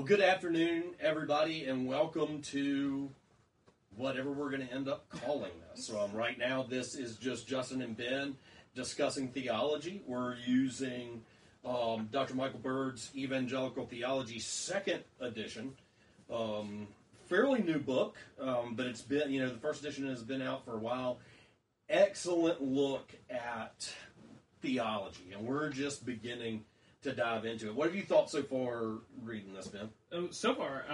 Well, good afternoon, everybody, and welcome to whatever we're going to end up calling this. Um, right now, this is just Justin and Ben discussing theology. We're using um, Dr. Michael Bird's Evangelical Theology Second Edition. Um, fairly new book, um, but it's been, you know, the first edition has been out for a while. Excellent look at theology, and we're just beginning to dive into it. What have you thought so far reading this, Ben? Oh, So far, uh,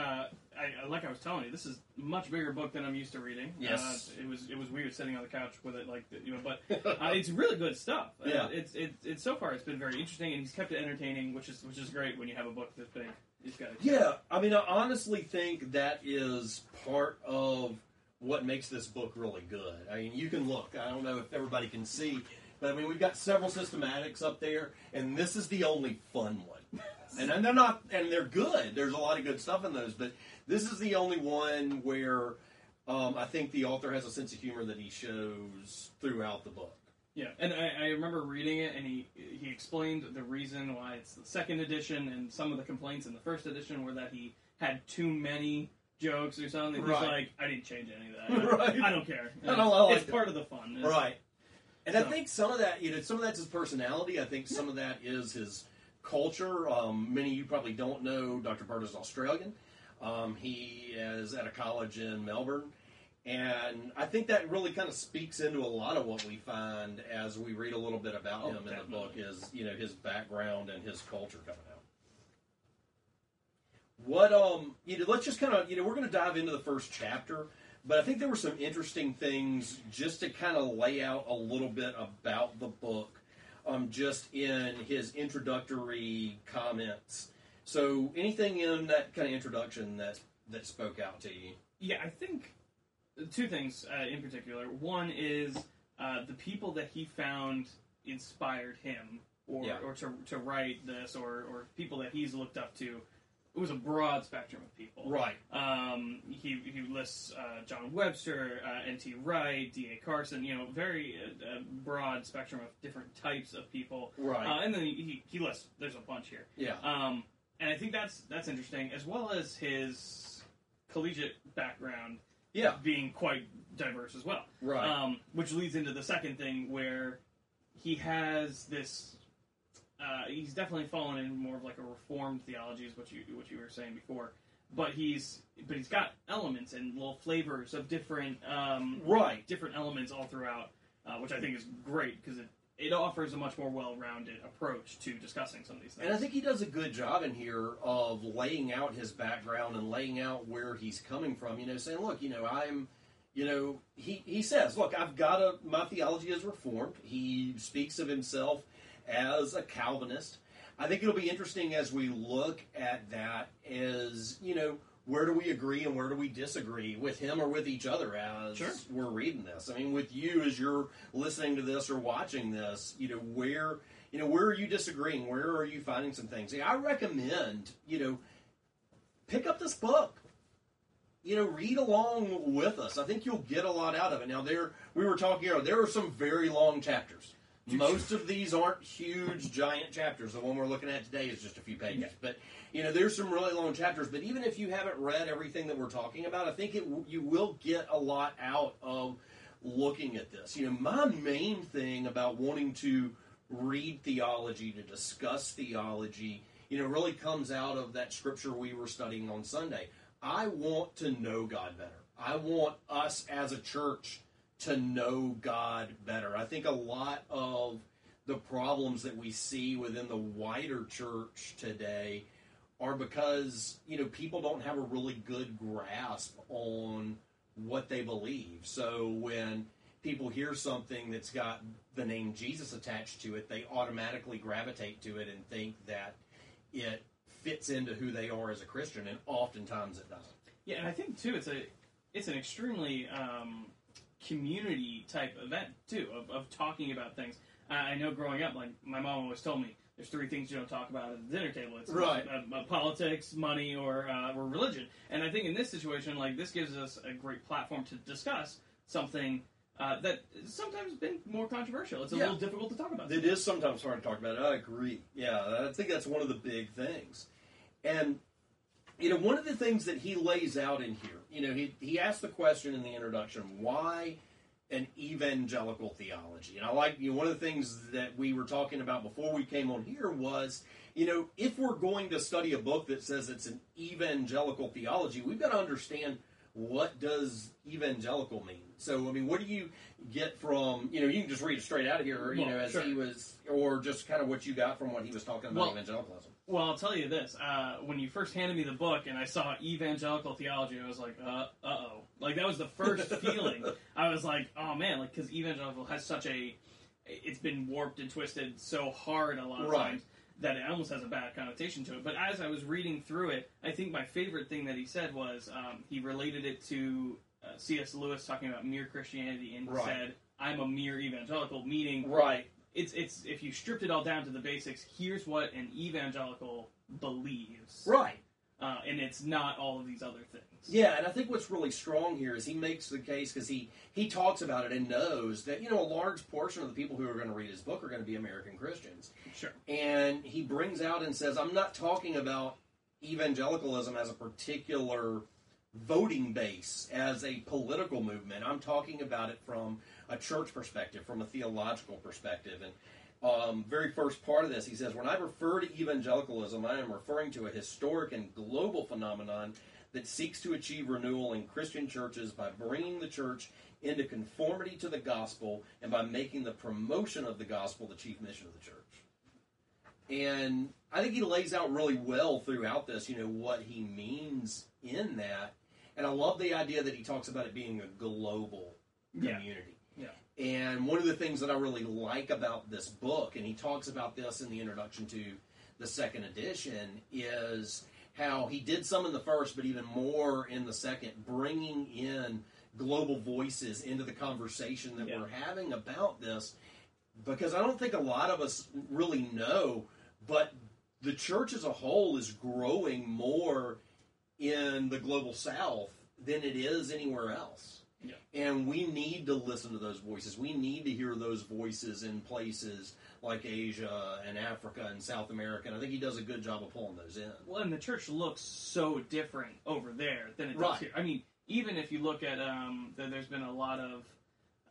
I, like I was telling you, this is a much bigger book than I'm used to reading. Yes. uh, it was it was weird sitting on the couch with it, like you know, but uh, it's really good stuff. Uh, Yeah. it's it, it's so far it's been very interesting, and he's kept it entertaining, which is which is great when you have a book this big. He's got. Yeah, I mean, I honestly think that is part of what makes this book really good. I mean, you can look. I don't know if everybody can see, but I mean, we've got several systematics up there, and this is the only fun one. And, and they're not, and they're good. There's a lot of good stuff in those, but this is the only one where um, I think the author has a sense of humor that he shows throughout the book. Yeah, and I, I remember reading it, and he he explained the reason why it's the second edition, and some of the complaints in the first edition were that he had too many jokes or something. He's Right. like, I didn't change any of that. Right. I don't care. I don't- like it's it. part of the fun. It's- Right. And I think some of that, you know, some of that's his personality. I think some of that is his culture. Um, many of you probably don't know Dr. Bird is Australian. Um, he is at a college in Melbourne. And I think that really kind of speaks into a lot of what we find as we read a little bit about Oh, him in the book is, you know, his background and his culture coming out. What um you know, let's just kind of you know we're going to dive into the first chapter, but I think there were some interesting things just to kind of lay out a little bit about the book, um, just in his introductory comments. So anything in that kind of introduction that that spoke out to you? Yeah, I think two things uh, in particular. One is uh, the people that he found inspired him, or, Yeah. or to, to write this, or, or people that he's looked up to. It was a broad spectrum of people. Right. Um, he, he lists uh, John Webster, uh, N.T. Wright, D.A. Carson, you know, very uh, uh, broad spectrum of different types of people. Right. Uh, and then he, he lists, there's a bunch here. Yeah. Um, and I think that's that's interesting, as well as his collegiate background Yeah. being quite diverse as well. Right. Um, which leads into the second thing where he has this. Uh, he's definitely fallen in more of like a reformed theology, is what you what you were saying before. But he's but he's got elements and little flavors of different um, Right. different elements all throughout, uh, which I think is great because it it offers a much more well-rounded approach to discussing some of these things. And I think he does a good job in here of laying out his background and laying out where he's coming from. You know, saying, look, you know, I'm, you know, he, he says, look, I've got a, my theology is reformed. He speaks of himself as a Calvinist. I think it'll be interesting as we look at that as, you know, where do we agree and where do we disagree with him or with each other as Sure. we're reading this? I mean, with you as you're listening to this or watching this, you know, where you know, where are you disagreeing? Where are you finding some things? I recommend, you know, pick up this book. You know, read along with us. I think you'll get a lot out of it. Now, there we were talking earlier. There are some very long chapters. Most of these aren't huge, giant chapters. The one we're looking at today is just a few pages. But you know, there's some really long chapters. But even if you haven't read everything that we're talking about, I think it you will get a lot out of looking at this. You know, my main thing about wanting to read theology, to discuss theology, you know, really comes out of that scripture we were studying on Sunday. I want to know God better. I want us as a church to know God better. I think a lot of the problems that we see within the wider church today are because, you know, people don't have a really good grasp on what they believe. So when people hear something that's got the name Jesus attached to it, they automatically gravitate to it and think that it fits into who they are as a Christian, and oftentimes it doesn't. Yeah, and I think too, it's a it's an extremely um, community type event too of, of talking about things. Uh, I know growing up, like my mom always told me, there's three things you don't talk about at the dinner table. It's Right. uh, uh, politics, money, or uh, or religion. And I think in this situation, like this gives us a great platform to discuss something uh, that sometimes has been more controversial. It's a Yeah. little difficult to talk about. It is sometimes hard to talk about. I agree. Yeah, I think that's one of the big things. And you know, one of the things that he lays out in here, you know, he, he asked the question in the introduction, why an evangelical theology? And I like, you know, one of the things that we were talking about before we came on here was, you know, if we're going to study a book that says it's an evangelical theology, we've got to understand what does evangelical mean. So, I mean, what do you get from, you know, you can just read it straight out of here, you Well, know, as sure. he was, or just kind of what you got from what he was talking about Well, evangelicalism. Well, I'll tell you this. Uh, when you first handed me the book and I saw evangelical theology, I was like, uh, uh-oh. Like, that was the first feeling. I was like, oh, man, like, because evangelical has such a... It's been warped and twisted so hard a lot of Right. times that it almost has a bad connotation to it. But as I was reading through it, I think my favorite thing that he said was um, he related it to uh, C.S. Lewis talking about mere Christianity and Right. said, I'm a mere evangelical, meaning Right. it's it's if you stripped it all down to the basics, here's what an evangelical believes, Right. uh, and it's not all of these other things. Yeah, and I think what's really strong here is he makes the case because he he talks about it and knows that you know a large portion of the people who are going to read his book are going to be American Christians, sure. and he brings out and says, "I'm not talking about evangelicalism as a particular voting base, as a political movement. I'm talking about it from a church perspective, from a theological perspective, and." Um, very first part of this, he says, When I refer to evangelicalism, I am referring to a historic and global phenomenon that seeks to achieve renewal in Christian churches by bringing the church into conformity to the gospel and by making the promotion of the gospel the chief mission of the church. And I think he lays out really well throughout this, you know, what he means in that. And I love the idea that he talks about it being a global Yeah. community. Yeah. And one of the things that I really like about this book, and he talks about this in the introduction to the second edition, is how he did some in the first, but even more in the second, bringing in global voices into the conversation that Yeah. we're having about this. Because I don't think a lot of us really know, but the church as a whole is growing more in the global south than it is anywhere else. Yeah. And we need to listen to those voices. We need to hear those voices in places like Asia and Africa and South America. And I think he does a good job of pulling those in. Well, and the church looks so different over there than it does Right. here. I mean, even if you look at um, the, there's been a lot of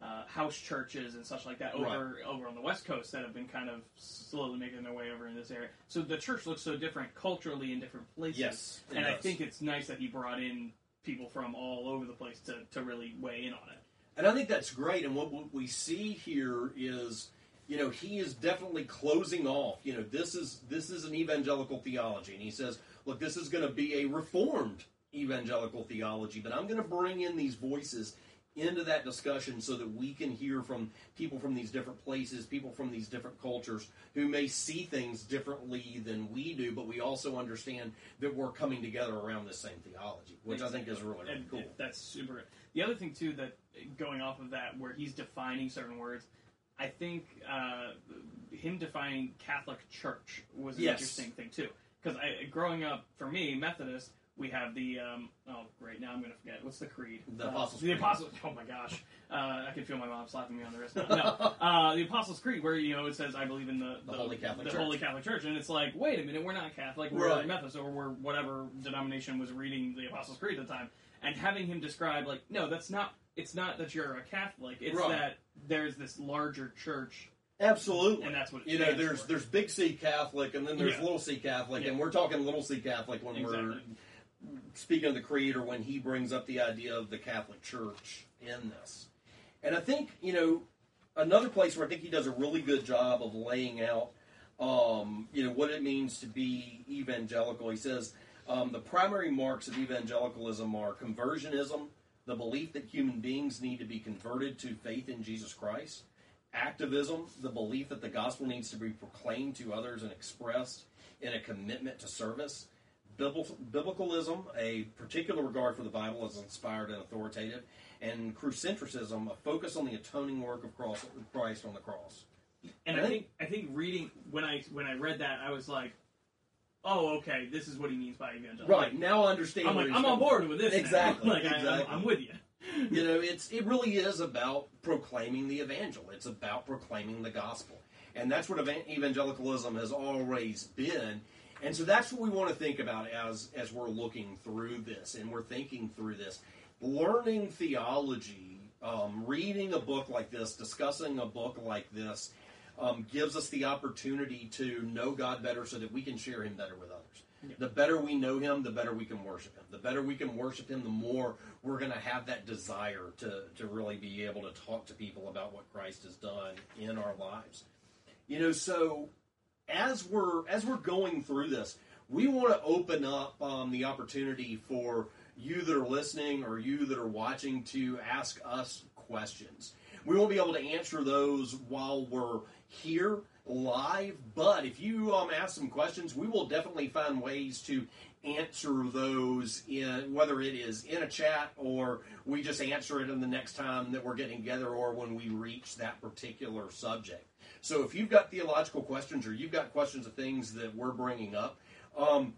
uh, house churches and such like that over over on the west coast that have been kind of slowly making their way over in this area. So the church looks so different culturally in different places. Yes, it and I think it's nice that he brought in people from all over the place to, to really weigh in on it. And I think that's great. And what what we see here is, you know, he is definitely closing off. You know, this is this is an evangelical theology, and he says, look, this is going to be a reformed evangelical theology, but I'm going to bring in these voices into that discussion so that we can hear from people from these different places, people from these different cultures who may see things differently than we do, but we also understand that we're coming together around the same theology, which I think is really, really cool. That's super. The other thing too that going off of that, where he's defining certain words, I think uh, him defining Catholic Church was an Yes. interesting thing too. Because growing up, for me, Methodist, we have the um, oh great now I'm gonna forget what's the creed The Uh, Apostles' the Creed. Apostles oh my gosh uh, I can feel my mom slapping me on the wrist now. no uh, the Apostles' Creed where you know it says I believe in the The Holy Catholic the Church. Holy Catholic Church and it's like wait a minute we're not Catholic we're Right. Methodist or we're whatever denomination was reading the Apostles' Creed at the time and having him describe like no that's not it's not that you're a Catholic it's Right. that there's this larger church Absolutely. and that's what you know, there's for. there's big C Catholic, and then there's Yeah. little C Catholic, Yeah. and we're talking little C Catholic when we're Exactly. Speaking of the Creator when he brings up the idea of the Catholic Church in this. And I think you know another place where I think he does a really good job of laying out, um, you know, what it means to be evangelical. He says um, the primary marks of evangelicalism are conversionism, the belief that human beings need to be converted to faith in Jesus Christ activism, the belief that the gospel needs to be proclaimed to others and expressed in a commitment to service, biblicalism, a particular regard for the Bible as inspired and authoritative, and crucicentrism, a focus on the atoning work of cross, Christ on the cross. And I think I think reading when I when I read that I was like, oh okay, this is what he means by evangelical. Right now, I understand. I'm like I'm on board with this. now. Exactly, like I, I'm. I'm with you. You know, it's it really is about proclaiming the evangel. It's about proclaiming the gospel, and that's what evangelicalism has always been. And so that's what we want to think about as as we're looking through this and we're thinking through this. Learning theology, um, reading a book like this, discussing a book like this, um, gives us the opportunity to know God better so that we can share Him better with others. Yeah. The better we know Him, the better we can worship Him. The better we can worship Him, the more we're going to have that desire to, to really be able to talk to people about what Christ has done in our lives. You know, so as we're as we're going through this, we want to open up um, the opportunity for you that are listening or you that are watching to ask us questions. We won't be able to answer those while we're here live, but if you um, ask some questions, we will definitely find ways to answer those in whether it is in a chat or we just answer it in the next time that we're getting together or when we reach that particular subject. So if you've got theological questions or you've got questions of things that we're bringing up, um,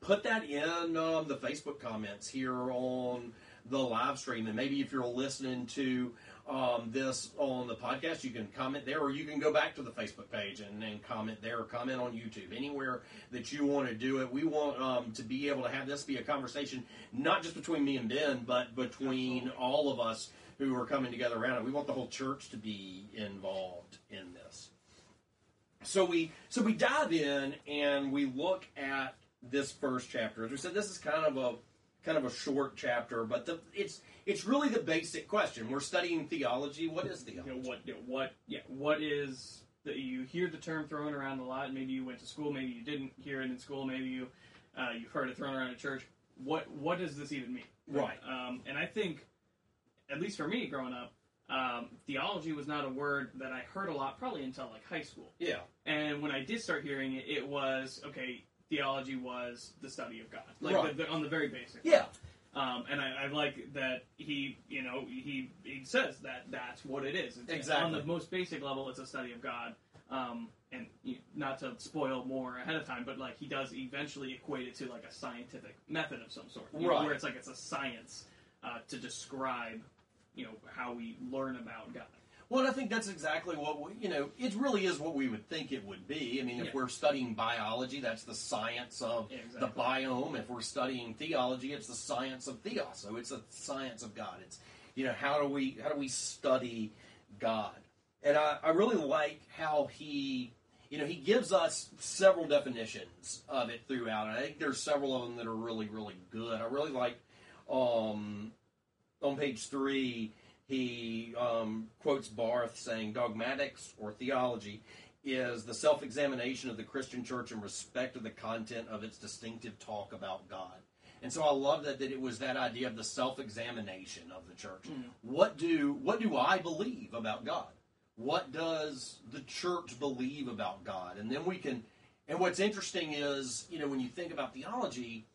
put that in um, the Facebook comments here on the live stream. And maybe if you're listening to um, this on the podcast, you can comment there, or you can go back to the Facebook page and, and comment there, or comment on YouTube, anywhere that you want to do it. We want um, to be able to have this be a conversation, not just between me and Ben, but between all of us who are coming together around it. We want the whole church to be involved in this. So we so we dive in and we look at this first chapter. As we said, this is kind of a kind of a short chapter, but the, it's it's really the basic question. We're studying theology. What is You know, theology? what, you know, what, yeah, what is that you hear the term thrown around a lot? Maybe you went to school, maybe you didn't hear it in school, maybe you uh, you've heard it thrown around at church. What what does this even mean? Right. Um, and I think, at least for me growing up, um, theology was not a word that I heard a lot, probably until like high school. Yeah. And when I did start hearing it, it was okay. Theology was the study of God, like Right. the, the, on the very basic. Yeah. Um, and I, I like that he, you know, he he says that that's what it is. It's, Exactly. On the most basic level, it's a study of God. Um, and you not to spoil more ahead of time, but like he does eventually equate it to like a scientific method of some sort, you know, where it's like it's a science uh, to describe, you know, how we learn about God. Well, I think that's exactly what we, you know. It really is what we would think it would be. I mean, if Yeah. we're studying biology, that's the science of Yeah, the biome. If we're studying theology, it's the science of theos. So it's a science of God. It's you know how do we how do we study God? And I, I really like how he you know he gives us several definitions of it throughout. And I think there's several of them that are really really good. I really like um, on page three he um, quotes Barth saying, Dogmatics or theology is the self examination of the Christian church in respect of the content of its distinctive talk about God. And so I love that, that it was that idea of the self examination of the church. Mhm. What do what do I believe about God? What does the church believe about God? And then we can and what's interesting is, you know, when you think about theology,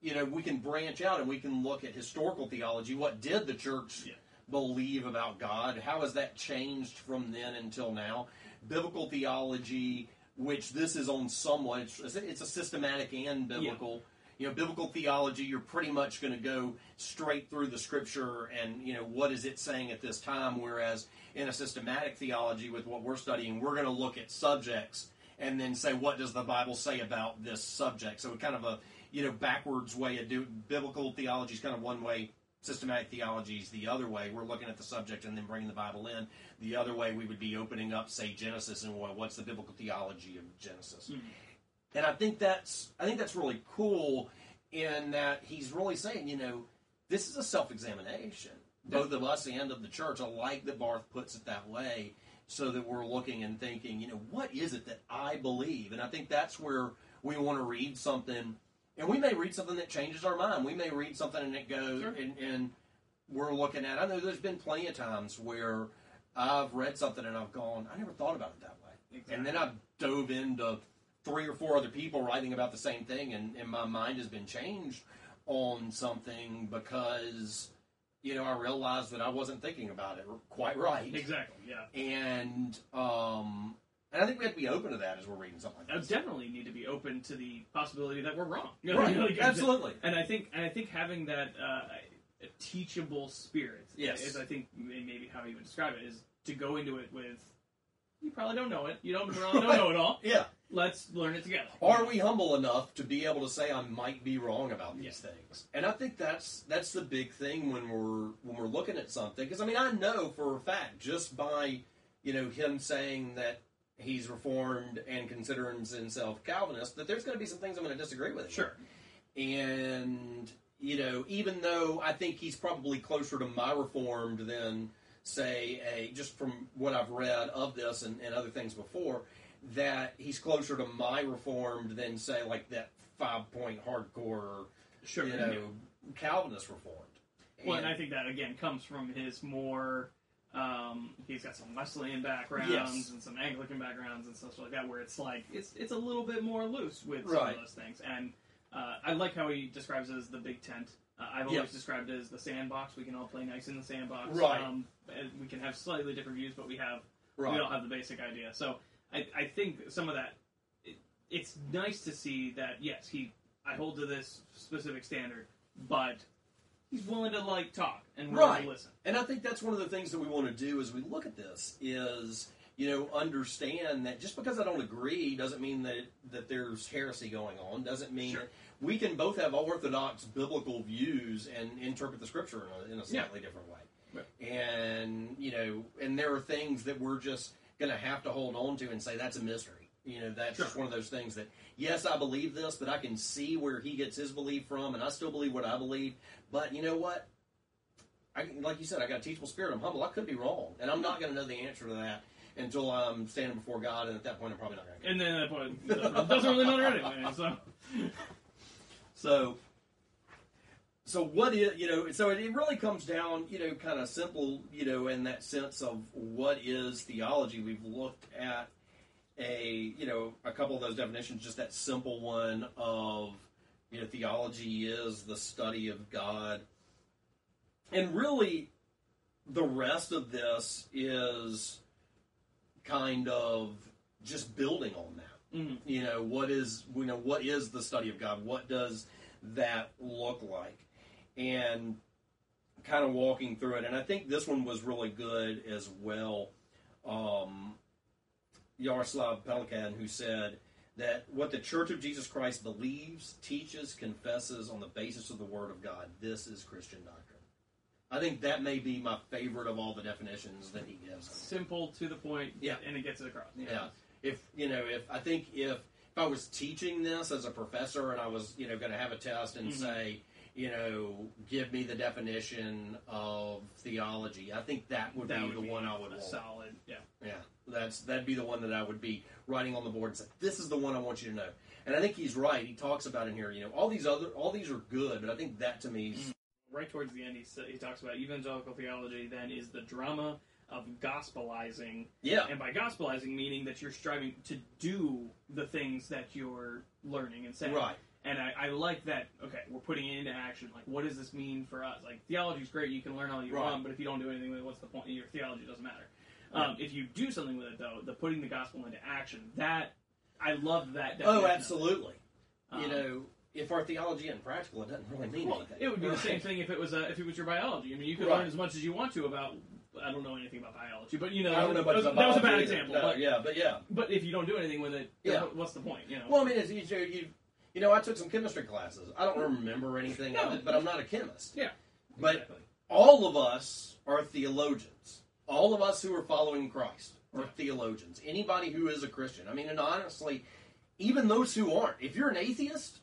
you know, we can branch out and we can look at historical theology. What did the church Yeah. Believe about God? How has that changed from then until now? Biblical theology, which this is on somewhat, it's, it's a systematic and biblical. You know, biblical theology, you're pretty much going to go straight through the scripture and, you know, what is it saying at this time? Whereas in a systematic theology, with what we're studying, we're going to look at subjects and then say, what does the Bible say about this subject? So, kind of a, you know, backwards way of doing biblical theology is kind of one way, systematic theology is the other way. We're looking at the subject and then bringing the Bible in. The other way, we would be opening up, say, Genesis and well, what's the biblical theology of Genesis? Mhm. And I think that's I think that's really cool in that he's really saying, you know, this is a self-examination, both of us and of the church. I like that Barth puts it that way, so that we're looking and thinking, you know, what is it that I believe? And I think that's where we want to read something, and we may read something that changes our mind. We may read something and it goes, Sure. and, and we're looking at. I know there's been plenty of times where I've read something and I've gone, I never thought about it that way. And then I've dove into three or four other people writing about the same thing, and, and my mind has been changed on something because, you know, I realized that I wasn't thinking about it quite right. Exactly. Yeah. And, um, and I think we have to be open to that as we're reading something I like this. definitely need to be open to the possibility that we're wrong. Right, Like, absolutely. And I think, and I think having that uh, a teachable spirit Yes. is, I think, may- maybe how you would describe it is to go into it with. You probably don't know it. You don't don't know it all. Yeah, let's learn it together. Are we humble enough to be able to say I might be wrong about these things? And I think that's that's the big thing when we're when we're looking at something. Because I mean, I know for a fact just by you know him saying that he's reformed and considers himself Calvinist that there's going to be some things I'm going to disagree with. Sure. and you know, even though I think he's probably closer to my reformed than say a just from what I've read of this and, and other things before, that he's closer to my reformed than say like that five point hardcore, Sure. you know, Calvinist reformed. Well, and I think that again comes from his more. Um, he's got some Wesleyan backgrounds Yes. and some Anglican backgrounds and stuff like that, where it's like it's it's a little bit more loose with some of those things. And uh, I like how he describes it as the big tent. Uh, I've always described it as the sandbox. We can all play nice in the sandbox. Right. Um, and we can have slightly different views, but we have right. we don't have the basic idea. So I, I think some of that, it, it's nice to see that yes, he I hold to this specific standard, but he's willing to like talk and willing Right. to listen. And I think that's one of the things that we want to do as we look at this is, you know, understand that just because I don't agree doesn't mean that that there's heresy going on. Doesn't mean Sure. that we can both have orthodox biblical views and interpret the scripture in a, in a Yeah. slightly different way. And you know, and there are things that we're just going to have to hold on to and say that's a mystery. You know, that's Sure. just one of those things that yes, I believe this, but I can see where he gets his belief from, and I still believe what I believe. But you know what? I, like you said, I got a teachable spirit. I'm humble. I could be wrong, and I'm not going to know the answer to that until I'm standing before God. And at that point, I'm probably not going to. And then at that point, it doesn't, really matter anyway. So So, so what is you know? So it, it really comes down, you know, kind of simple, you know, in that sense of what is theology. We've looked at a you know a couple of those definitions, just that simple one of you know theology is the study of God, and really the rest of this is kind of just building on that. Mhm. you know what is you know what is the study of god? What does that look like? And kind of walking through it. And i think this one was really good as well. Um Jaroslav Pelikan who said that what the church of jesus christ believes teaches confesses on the basis of the word of god this is christian doctrine i think that may be my favorite of all the definitions that he gives simple to the point, Yeah. and it gets it across. know. yeah. If you know, if I think if if I was teaching this as a professor and I was you know going to have a test and Mhm. say you know give me the definition of theology, I think that would that be would the be one I would want. solid. Yeah. Yeah, that's that'd be the one that I would be writing on the board and say this is the one I want you to know. And I think he's right. He talks about in here, you know, all these other all these are good, but I think that to me is mm. Right towards the end, he, he talks about evangelical theology. Then is the drama of gospelizing yeah, And by gospelizing, meaning that you're striving to do the things that you're learning and saying. right, And I, I like that, okay, we're putting it into action. Like, what does this mean for us? Like, theology's great, you can learn all you Right. want, but if you don't do anything with it, what's the point? Your theology doesn't matter. Um, if you do something with it, though, the putting the gospel into action, that, I love that. oh, definition. absolutely. you Um, know, if our theology isn't practical, it doesn't really mean Well, anything. it would be the same thing if it was uh, if it was your biology. I mean, you could Right. learn as much as you want to about. I don't know anything about biology, but you know, I don't know that was, about that was a bad either. example. No, but, yeah, but yeah. but if you don't do anything with it, Yeah. what- what's the point? You know. Well, I mean, it's you, you, you know, I took some chemistry classes. I don't remember anything of it, but I'm not a chemist. Yeah. But exactly. all of us are theologians. All of us who are following Christ are theologians. Anybody who is a Christian. I mean, and honestly, even those who aren't. If you're an atheist,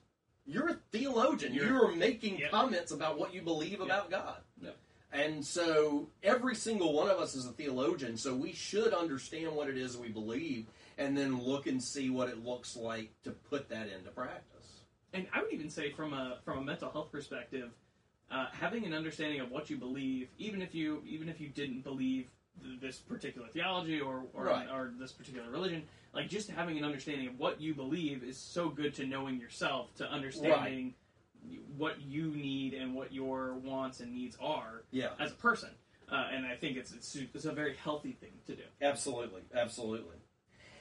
you're a theologian. You're, You're- making Yep. comments about what you believe Yep. about God. Yep. And so every single one of us is a theologian, so we should understand what it is we believe and then look and see what it looks like to put that into practice. and I would even say from a from a mental health perspective, uh, having an understanding of what you believe, even if you even if you didn't believe this particular theology or or, Right. or this particular religion, like just having an understanding of what you believe is so good to knowing yourself, to understanding what you need and what your wants and needs are Yeah, as a person. Uh, and I think it's, it's it's a very healthy thing to do. absolutely, absolutely.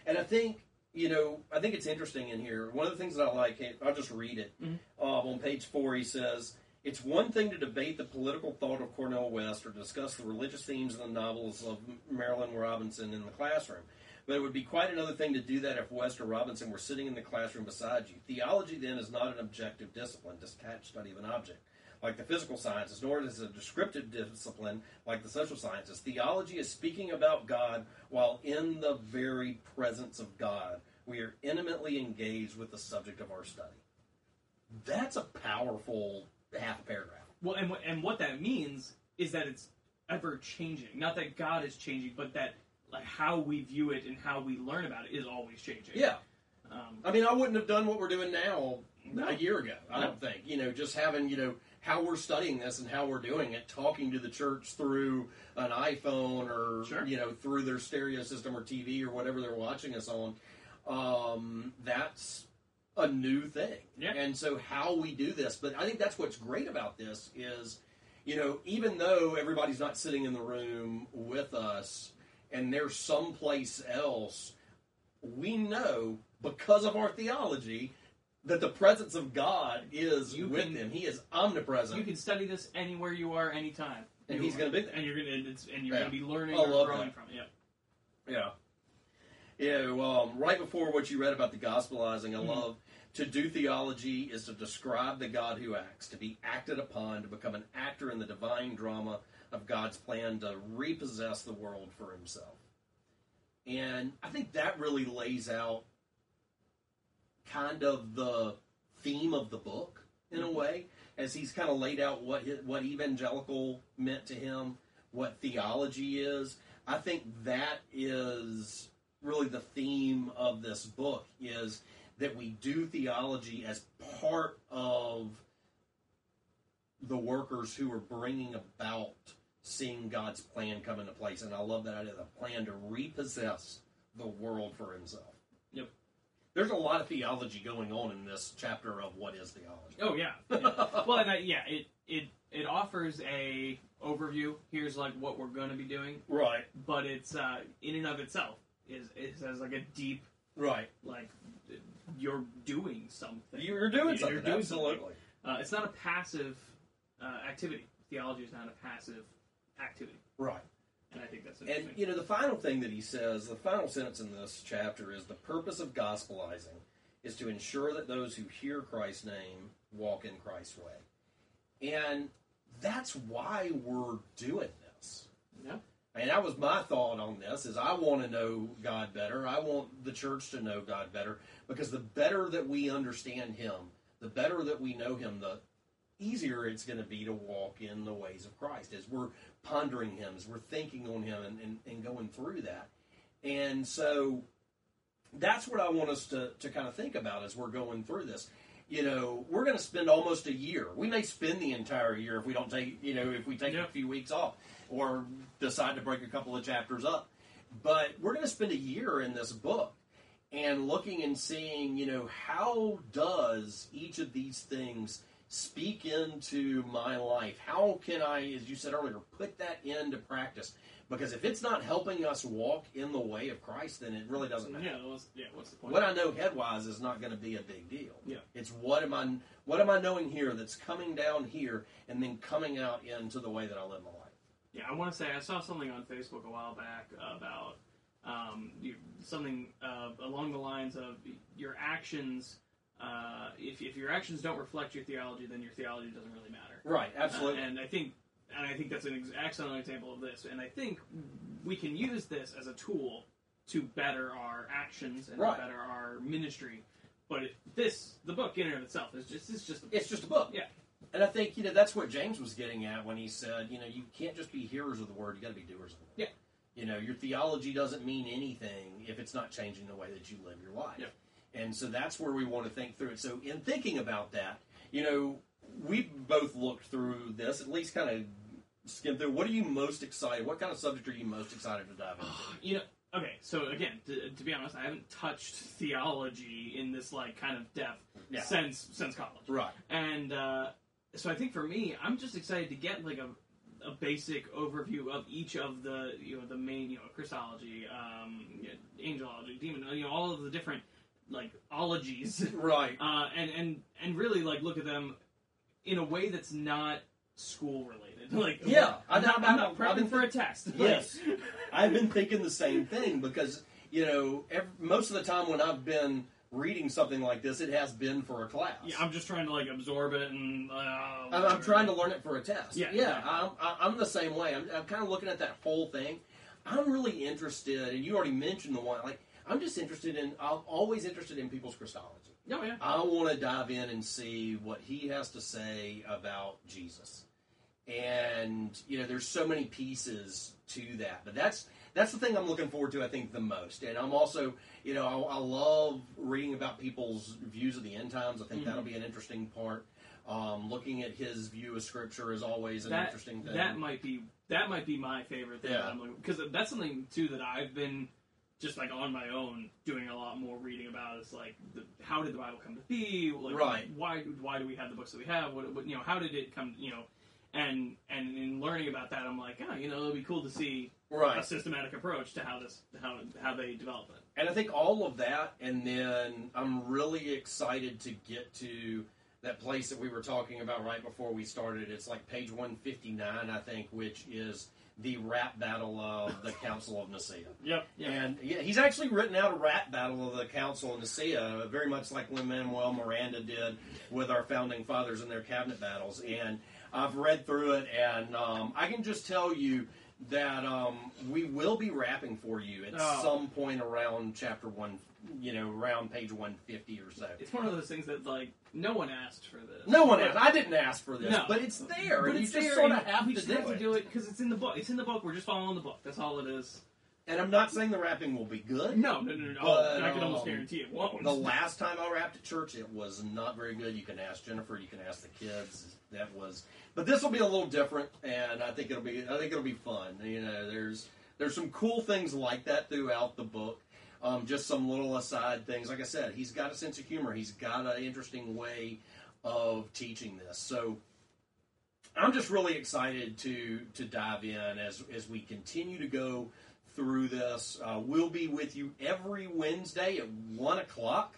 And I think you know, I think it's interesting in here. One of the things that I like, I'll just read it. Mhm. Uh, on page four, he says, "It's one thing to debate the political thought of Cornel West or discuss the religious themes in the novels of Marilynne Robinson in the classroom." but it would be quite another thing to do that if West or Robinson were sitting in the classroom beside you. Theology then is not an objective discipline, detached study of an object. Like the physical sciences, nor is it a descriptive discipline like the social sciences. Theology is speaking about God while in the very presence of God. We are intimately engaged with the subject of our study. That's a powerful half a paragraph. Well, and what, and what that means is that it's ever changing. Not that God is changing, but that like how we view it and how we learn about it is always changing. Yeah. Um, I mean, I wouldn't have done what we're doing now No. a year ago. I No. don't think. You know, just having you know how we're studying this and how we're doing it, talking to the church through an iPhone or Sure. you know through their stereo system or TV or whatever they're watching us on. Um, that's a new thing. Yeah. And so how we do this, but I think that's what's great about this is, you know, even though everybody's not sitting in the room with us and they're someplace else, we know because of our theology that the presence of God is You with can- them. He is omnipresent. you can study this anywhere you are, anytime. And he's are- gonna be there. and you're gonna and you're Yeah. gonna be learning I or love growing that. from it. Yeah. Yeah. Yeah, well, um, right before what you read about the gospelizing, I Mhm. love to do theology is to describe the God who acts, to be acted upon, to become an actor in the divine drama of God's plan to repossess the world for himself. And I think that really lays out kind of the theme of the book in a mm-hmm. way, as he's kind of laid out what what evangelical meant to him, what theology is. I think that is really the theme of this book is that we do theology as part of the workers who are bringing about seeing God's plan come into place. And I love that idea, the plan to repossess the world for himself. Yep. There's a lot of theology going on in this chapter of what is theology. Oh yeah. yeah. well, and I, yeah, it it it offers a overview. Here's like what we're going to be doing, Right, but it's uh, in and of itself is it has like a deep right. like you're doing something. You're doing You're something, doing absolutely. Uh, it's not a passive uh, activity. Theology is not a passive activity, Right. and I think that's And you know, the final thing that he says, the final sentence in this chapter is the purpose of gospelizing is to ensure that those who hear Christ's name walk in Christ's way. And that's why we're doing this. And that was my thought on this is I want to know God better. I want the church to know God better because the better that we understand him, the better that we know him, the easier it's going to be to walk in the ways of Christ as we're pondering him, as we're thinking on him and, and, and going through that. And so that's what I want us to, to kind of think about as we're going through this. You know, we're going to spend almost a year. We may spend the entire year if we don't take, you know, if we take Yeah. a few weeks off or decide to break a couple of chapters up. But we're going to spend a year in this book and looking and seeing, you know, how does each of these things speak into my life? How can I, as you said earlier, put that into practice? Because if it's not helping us walk in the way of Christ, then it really doesn't matter. Yeah, what's, yeah. What's the point? What I know headwise is not going to be a big deal. Yeah. It's what am I what am I knowing here that's coming down here and then coming out into the way that I live my life. Yeah, I want to say I saw something on Facebook a while back about um, you, something uh, along the lines of your actions. Uh, if, if your actions don't reflect your theology, then your theology doesn't really matter. Right, absolutely. Uh, and I think, and I think that's an ex- excellent example of this. And I think we can use this as a tool to better our actions and Right. better our ministry. But it, this, the book in and of itself, is just it's just a it's just a book. Yeah. And I think, you know, that's what James was getting at when he said, you know, you can't just be hearers of the word, you got to be doers of the word. Yeah. You know, your theology doesn't mean anything if it's not changing the way that you live your life. Yeah. And so that's where we want to think through it. So in thinking about that, you know, we both looked through this, at least kind of skimmed through. What are you most excited? What kind of subject are you most excited to dive into? you know okay so again to, to be honest i haven't touched theology in this like kind of depth Yeah. since since college Right. and uh, so i think for me i'm just excited to get like a, a basic overview of each of the you know the main you know christology um, you know, angelology demon you know all of the different like ologies Right. uh, and and and really like look at them in a way that's not school related like Yeah, i'm not, I'm not been prepping for a test Yes. I've been thinking the same thing because you know, every, most of the time when I've been reading something like this, it has been for a class. Yeah, I'm just trying to like absorb it and. Uh, I'm, I'm trying to learn it for a test. Yeah, yeah. exactly. I'm, I- I'm the same way. I'm, I'm kind of looking at that whole thing. I'm really interested, and you already mentioned the one. Like, I'm just interested in. I'm always interested in people's Christology. Oh yeah. I want to dive in and see what he has to say about Jesus. And you know, there's so many pieces to that, but that's that's the thing I'm looking forward to. I think the most, and I'm also, you know, I, I love reading about people's views of the end times. I think Mhm. that'll be an interesting part. Um, looking at his view of Scripture is always an that, interesting thing. That might be that might be my favorite thing. Yeah. Because that's something too that I've been just like on my own doing a lot more reading about. Is like the, how did the Bible come to be? Like, Right. Why why do we have the books that we have? What, what you know? How did it come? You know. And and in learning about that, I'm like, oh, you know, it'll be cool to see right. a systematic approach to how this how how they develop it. And I think all of that, and then I'm really excited to get to that place that we were talking about right before we started. It's like page 159, I think, which is the rap battle of the Council of Nicaea. Yep. Yeah. And yeah, he's actually written out a rap battle of the Council of Nicaea, very much like Lin Manuel Miranda did with our founding fathers in their cabinet battles. And I've read through it, and um, I can just tell you that um, we will be rapping for you at Oh. some point around chapter one, you know, around page 150 or so. it's one of those things that like no one asked for this. No one asked. I didn't ask for this, No. but it's there, But and it's you just there, sort of have to have it. to do it because it's in the book. It's in the book. We're just following the book. That's all it is. And I'm not saying the rapping will be good. No, no, no, no. But, I can almost um, guarantee it won't. The last time I rapped at church, it was not very good. You can ask Jennifer. You can ask the kids. That was, but this will be a little different, and I think it'll be. I think it'll be fun. You know, there's there's some cool things like that throughout the book. Um, just some little aside things. Like I said, he's got a sense of humor. He's got an interesting way of teaching this. So I'm just really excited to to dive in as as we continue to go through this. Uh, we'll be with you every Wednesday at one o'clock.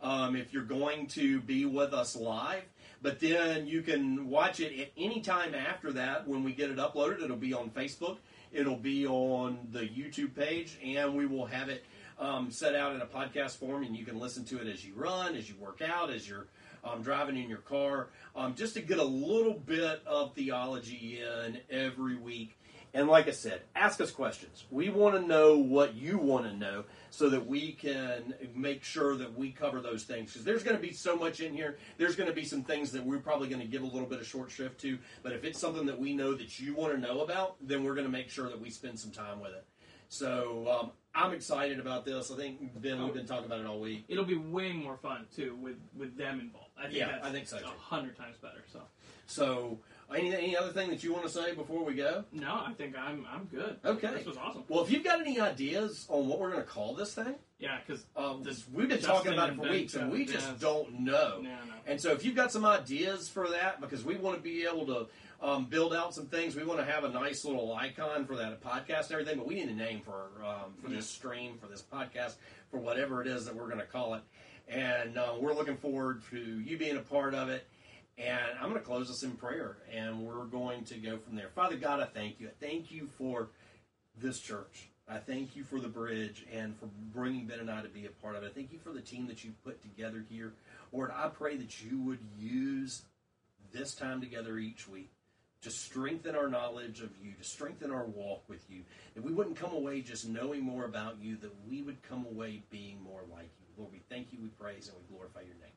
Um, if you're going to be with us live, but then you can watch it at any time after that when we get it uploaded. It'll be on Facebook, it'll be on the YouTube page, and we will have it um, set out in a podcast form, and you can listen to it as you run, as you work out, as you're um, driving in your car, um, just to get a little bit of theology in every week. And like I said, ask us questions. We want to know what you want to know so that we can make sure that we cover those things. Because there's going to be so much in here. There's going to be some things that we're probably going to give a little bit of short shrift to. But if it's something that we know that you want to know about, then we're going to make sure that we spend some time with it. So um, I'm excited about this. I think Ben, we've been talking about it all week. It'll be way more fun too with with them involved. I think Yeah, I think so, a hundred times better. So So any any other thing that you want to say before we go? no, I think I'm I'm good. Okay. this was awesome. Well, if you've got any ideas on what we're going to call this thing, Yeah, because um, This- we've been Justin talking about it for weeks, and we just yes. don't know. no, no. And so, if you've got some ideas for that, because we want to be able to um, build out some things, we want to have a nice little icon for that podcast and everything. But we need a name for um, for this stream, for this podcast, for whatever it is that we're going to call it. And uh, we're looking forward to you being a part of it. And I'm going to close us in prayer, and we're going to go from there. Father God, I thank you. I thank you for this church. I thank you for the bridge and for bringing Ben and I to be a part of it. I thank you for the team that you've put together here. Lord, I pray that you would use this time together each week to strengthen our knowledge of you, to strengthen our walk with you. That we wouldn't come away just knowing more about you, that we would come away being more like you. Lord, we thank you, we praise, and we glorify your name.